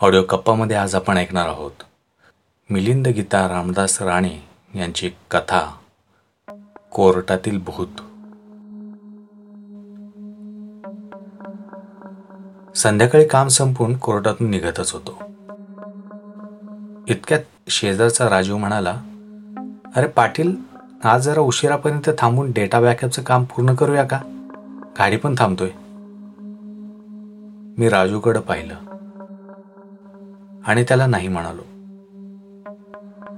Audio कप्पामध्ये आज आपण ऐकणार आहोत. मिलिंद गीता रामदास राणे यांची कथा कोर्टातील भूत. संध्याकाळी काम संपून कोर्टातून निघतच होतो. इतक्यात शेजारचा राजू म्हणाला अरे पाटील आज जरा उशिरापर्यंत थांबून डेटा बॅकअपचं काम पूर्ण करूया का? गाडी पण थांबतोय. मी राजूकडं पाहिलं. आणि त्याला नाही म्हणालो.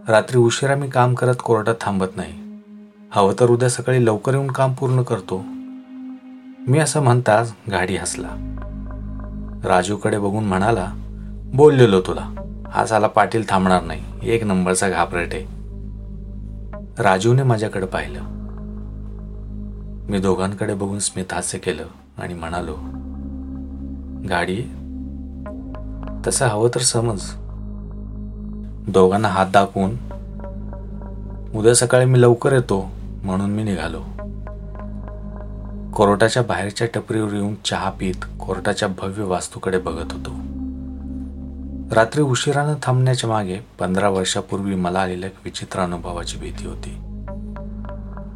रात्री उशिरा मी काम करत कोर्टात थांबत नाही. हवं तर उद्या सकाळी लवकर येऊन काम पूर्ण करतो. मी असं म्हणताच गाडी हसला. राजूकडे बघून म्हणाला बोललेलो तुला. हा साला पाटील थांबणार नाही. एक नंबरचा घाबरट आहे. राजूने माझ्याकडे पाहिलं. मी दोघांकडे बघून स्मित हास्य केलं आणि म्हणालो गाडी तसं हवं तर समज. दोघांना हात दाखवून उद्या सकाळी मी लवकर येतो म्हणून मी निघालो. कोर्टाच्या बाहेरच्या टपरीवर येऊन चहा पीत कोर्टाच्या भव्य वास्तूकडे बघत होतो. रात्री उशिरानं थांबण्याच्या मागे पंधरा वर्षापूर्वी मला आलेल्या विचित्र अनुभवाची भीती होती.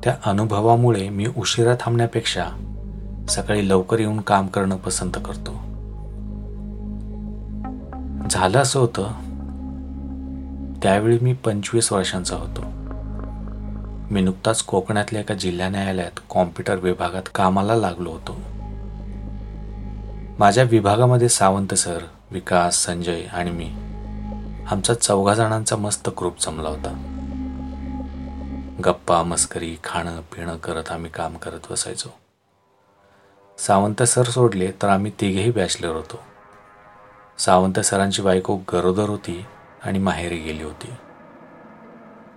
त्या अनुभवामुळे मी उशिरा थांबण्यापेक्षा सकाळी लवकर येऊन काम करणं पसंत करतो. झालं असं होतं त्यावेळी मी पंचवीस वर्षांचा होतो. मी नुकताच कोकणातल्या एका जिल्हा न्यायालयात कॉम्प्युटर विभागात कामाला लागलो होतो. माझ्या विभागामध्ये सावंत सर विकास संजय आणि मी आमचा चौघा जणांचा मस्त ग्रुप जमला होता. गप्पा मस्करी खाणं पिणं करत आम्ही काम करत बसायचो. सावंत सर सोडले तर आम्ही तिघेही बॅचलर होतो. सावंत सरांची बायको गरोदर होती आणि माहेरी गेली होती.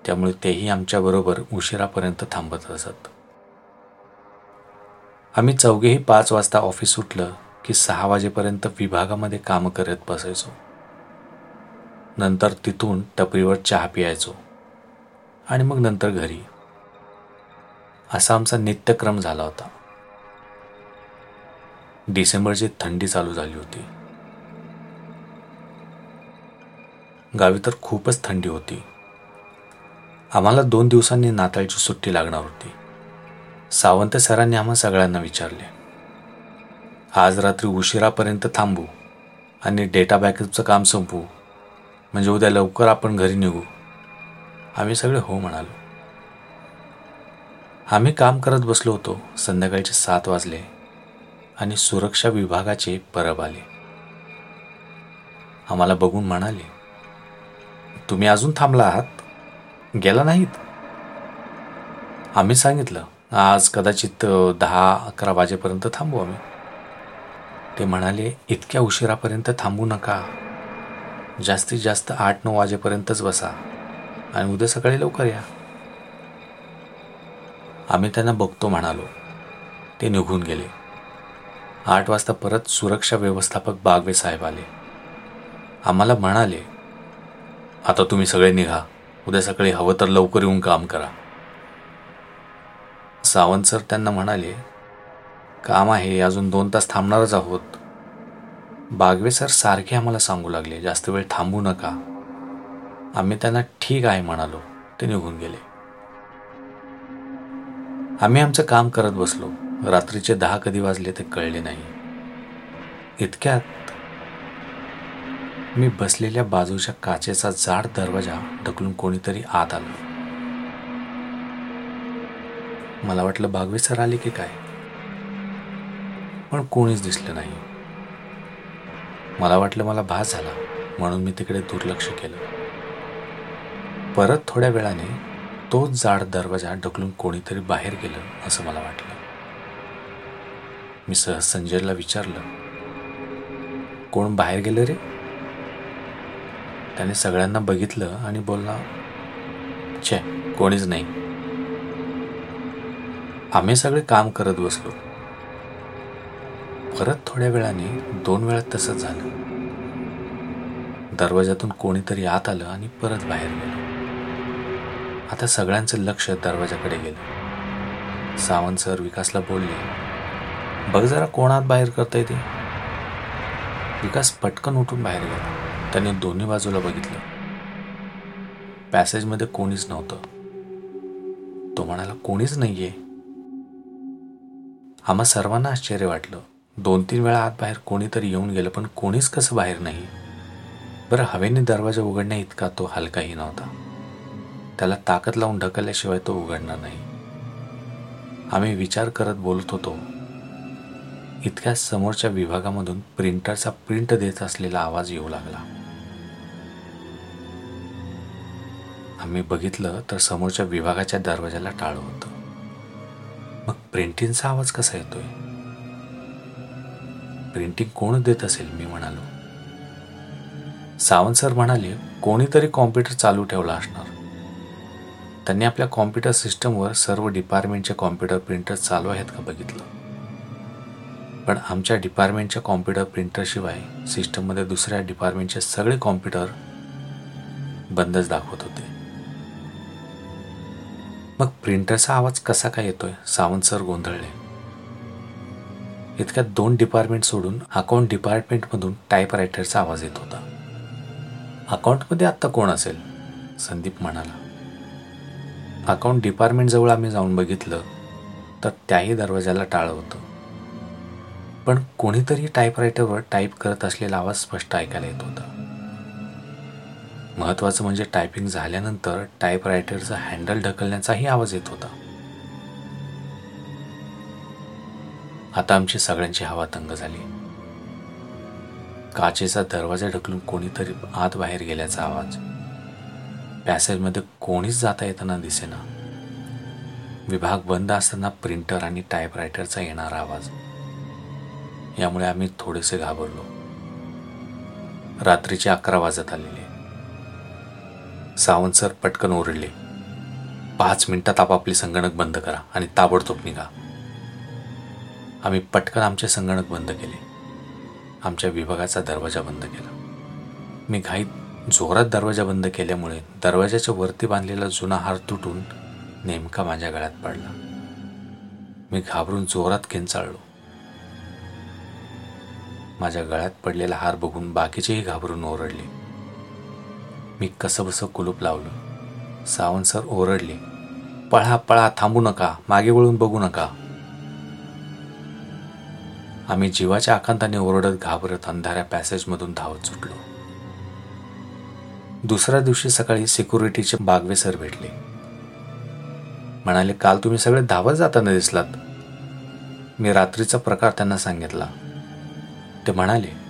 त्यामुळे तेही आमच्याबरोबर उशिरापर्यंत थांबत असत. आम्ही चौघेही पाच वाजता ऑफिस सुटलं की सहा वाजेपर्यंत विभागामध्ये काम करत बसायचो. नंतर तिथून टपरीवर चहा पियायचो आणि मग नंतर घरी. असा आमचा नित्यक्रम झाला होता. डिसेंबरची थंडी चालू झाली होती. गावी तर खूपच थंडी होती. आम्हाला दोन दिवसांनी नाताळची सुट्टी लागणार होती. सावंत सरांनी आम्हा सगळ्यांना विचारले. आज रात्री उशिरापर्यंत थांबू आणि डेटा बॅकअपचं काम संपवू. म्हणजे उद्या लवकर आपण घरी निघू. आम्ही सगळे हो म्हणालो. आम्ही काम करत बसलो होतो. संध्याकाळचे सात वाजले आणि सुरक्षा विभागाचे परब आले. आम्हाला बघून म्हणाले तुम्ही अजून थांबला आहात गेला नाहीत? आम्ही सांगितलं. आज कदाचित दहा अकरा वाजेपर्यंत थांबू आम्ही. ते म्हणाले इतक्या उशिरापर्यंत थांबू नका. जास्तीत जास्त आठ नऊ वाजेपर्यंतच बसा. आणि उद्या सकाळी लवकर या. आम्ही त्यांना बघतो म्हणालो. ते निघून गेले. आठ वाजता परत सुरक्षा व्यवस्थापक बागवे साहेब आले. आम्हाला म्हणाले आता तुम्ही सगळे निघा. उद्या सकाळी हवं तर लवकर येऊन काम करा. सावंत सर त्यांना म्हणाले काम आहे अजून दोन तास थांबणारच आहोत. बागवे सर सारखे आम्हाला सांगू लागले जास्त वेळ थांबू नका. आम्ही त्यांना ठीक आहे म्हणालो. ते निघून गेले. आम्ही आमचं काम करत बसलो. रात्रीचे दहा कधी वाजले ते कळले नाही. इतक्यात मी बसलेल्या बाजूच्या काचेचा जाड दरवाजा ढकलून कोणीतरी आत आलं. मला वाटलं बागवे सर आले की काय? पण कोणीच दिसलं नाही. मला वाटलं मला भास झाला म्हणून मी तिकडे दुर्लक्ष केलं. परत थोड्या वेळाने तोच जाड दरवाजा ढकलून कोणीतरी बाहेर गेलं असं मला वाटलं. मी सहज संजयला विचारलं कोण बाहेर गेलं रे? त्याने सगळ्यांना बघितलं आणि बोलला छे कोणीच नाही. आम्ही सगळे काम करत बसलो. परत थोड्या वेळाने दोन वेळा तसंच झालं. दरवाजातून कोणीतरी आत आलं आणि परत बाहेर गेलं. आता सगळ्यांचं लक्ष दरवाजाकडे गेलं. सावंत सर विकासला बोलले बघ जरा कोणात बाहेर करता येते विकास पटकन उठून बाहेर गेला. त्याने दोन्ही बाजूला बघितलं. पॅसेजमध्ये कोणीच नव्हतं. तो म्हणाला कोणीच नाहीये. आम्हा सर्वांना आश्चर्य वाटलं. दोन तीन वेळा आत बाहेर कोणीतरी येऊन गेलं पण कोणीच कसं बाहेर नाही. बरं हवेने दरवाजा उघडण्या इतका तो हलकाही नव्हता. त्याला ताकद लावून ढकलल्याशिवाय तो उघडणार नाही. आम्ही विचार करत बोलत होतो. इतक्या समोरच्या विभागामधून प्रिंटरचा प्रिंट देत असलेला आवाज येऊ लागला. आम्ही बघितलं तर समोरच्या विभागाच्या दरवाजाला टाळं होतं. मग प्रिंटिंगचा आवाज कसा येतोय? प्रिंटिंग कोण देत असेल मी म्हणालो. सावंत सर म्हणाले कोणीतरी कॉम्प्युटर चालू ठेवला असणार. त्यांनी आपल्या कॉम्प्युटर सिस्टमवर सर्व डिपार्टमेंटचे कॉम्प्युटर प्रिंटर चालू आहेत का बघितलं. पण आमच्या डिपार्टमेंटच्या कॉम्प्युटर प्रिंटरशिवाय सिस्टममध्ये दुसऱ्या डिपार्टमेंटचे सगळे कॉम्प्युटर बंदच दाखवत होते. मग प्रिंटरचा आवाज कसा काय येतोय? सावंत सर गोंधळले. इतक्यात दोन डिपार्टमेंट सोडून अकाउंट डिपार्टमेंटमधून टाईपरायटरचा आवाज येत होता. अकाउंटमध्ये आत्ता कोण असेल? संदीप म्हणाला. अकाउंट डिपार्टमेंटजवळ आम्ही जाऊन बघितलं तर त्याही दरवाजाला टाळं होतं. पण कोणीतरी टाईपरायटरवर टाईप करत असलेला आवाज स्पष्ट ऐकायला येत होता. महत्त्वाचं म्हणजे टायपिंग झाल्यानंतर टाईपरायटरचा हँडल ढकलण्याचाही आवाज येत होता. आता आमची सगळ्यांची हवा तंग झाली. काचेचा दरवाजा ढकलून कोणीतरी आत बाहेर गेल्याचा आवाज. पॅसेजमध्ये कोणीच जाता येताना दिसेना. विभाग बंद असताना प्रिंटर आणि टायपरायटरचा येणारा आवाज. यामुळे आम्ही थोडेसे घाबरलो. रात्रीचे अकरा वाजत आलेले. सावंत सर पटकन ओरडले. पाच मिनिटात आपापले संगणक बंद करा आणि ताबडतोब निघा. आम्ही पटकन आमचे संगणक बंद केले. आमच्या विभागाचा दरवाजा बंद केला. मी घाईत जोरात दरवाजा बंद केल्यामुळे दरवाजाच्या वरती बांधलेला जुना हार तुटून नेमका माझ्या गळ्यात पडला. मी घाबरून जोरात किंचाळलो माझ्या गळ्यात पडलेला हार बघून बाकीचेही घाबरून ओरडले. मी कसंबसं कुलूप लावलं. सावंत सर ओरडले पळा पळा थांबू नका मागे वळून बघू नका. आम्ही जीवाच्या आकांताने ओरडत घाबरत अंधाऱ्या पॅसेजमधून धावत सुटलो. दुसऱ्या दिवशी सकाळी सिक्युरिटीचे बागवे सर भेटले. म्हणाले काल तुम्ही सगळे धावत जाताना दिसलात. मी रात्रीचा प्रकार त्यांना सांगितला. ते म्हणाले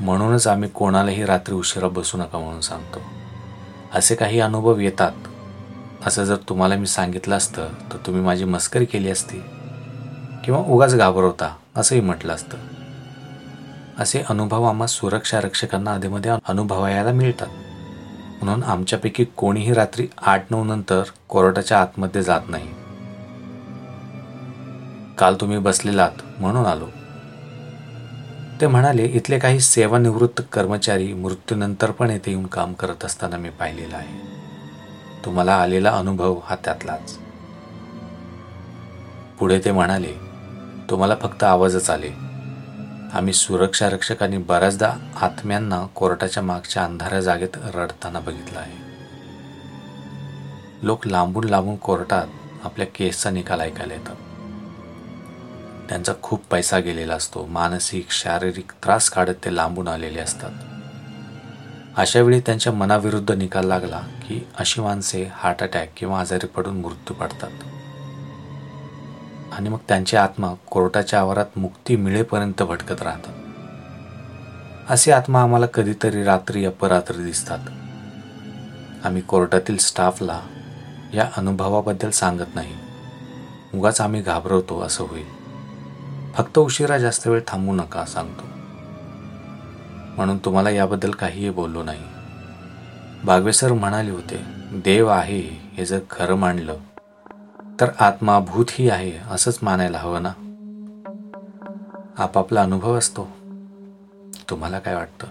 म्हणूनच आम्ही कोणालाही रात्री उशिरा बसू नका म्हणून सांगतो. असे काही अनुभव येतात. असं जर तुम्हाला मी सांगितलं असतं तर तुम्ही माझी मस्करी केली असती. किंवा उगाच घाबरवता असंही म्हटलं असतं. असे अनुभव आम्हा सुरक्षा रक्षकांना आधीमध्ये अनुभवायला मिळतात. म्हणून आमच्यापैकी कोणीही रात्री आठ नऊ नंतर कोर्टाच्या आतमध्ये जात नाही. काल तुम्ही बसलेलात म्हणून आलो. ते म्हणाले इथले काही सेवानिवृत्त कर्मचारी मृत्यूनंतर पण येथे येऊन काम करत असताना मी पाहिलेला आहे. तुम्हाला आलेला अनुभव हा त्यातलाच. पुढे ते म्हणाले तुम्हाला फक्त आवाजच आले. आम्ही सुरक्षा रक्षकांनी बऱ्याचदा आत्म्यांना कोर्टाच्या मागच्या अंधाऱ्या जागेत रडताना बघितलं आहे. लोक लांबून लांबून कोर्टात आपल्या केसचा निकाल ऐकायला येतात. त्यांचा खूप पैसा गेलेला असतो. मानसिक शारीरिक त्रास काढत ते लांबून आलेले असतात. अशा वेळी त्यांच्या मनाविरुद्ध निकाल लागला की अशी माणसे हार्ट अटॅक किंवा आजारी पडून मृत्यू पडतात. आणि मग त्यांची आत्मा कोर्टाच्या आवारात मुक्ती मिळेपर्यंत भटकत राहतात. असे आत्मा आम्हाला कधीतरी रात्री अपरात्री दिसतात. आम्ही कोर्टातील स्टाफला या अनुभवाबद्दल सांगत नाही. उगाच आम्ही घाबरवतो असं होईल. फक्त उशिरा जास्त वेळ थांबू नका सांगतो. म्हणून तुम्हाला याबद्दल काहीही बोललो नाही. बागवेसर म्हणाले होते देव आहे हे जर खरं मांडलं तर आत्मा भूतही आहे असंच मानायला हवं ना? आपापला अनुभव असतो. तुम्हाला काय वाटतं?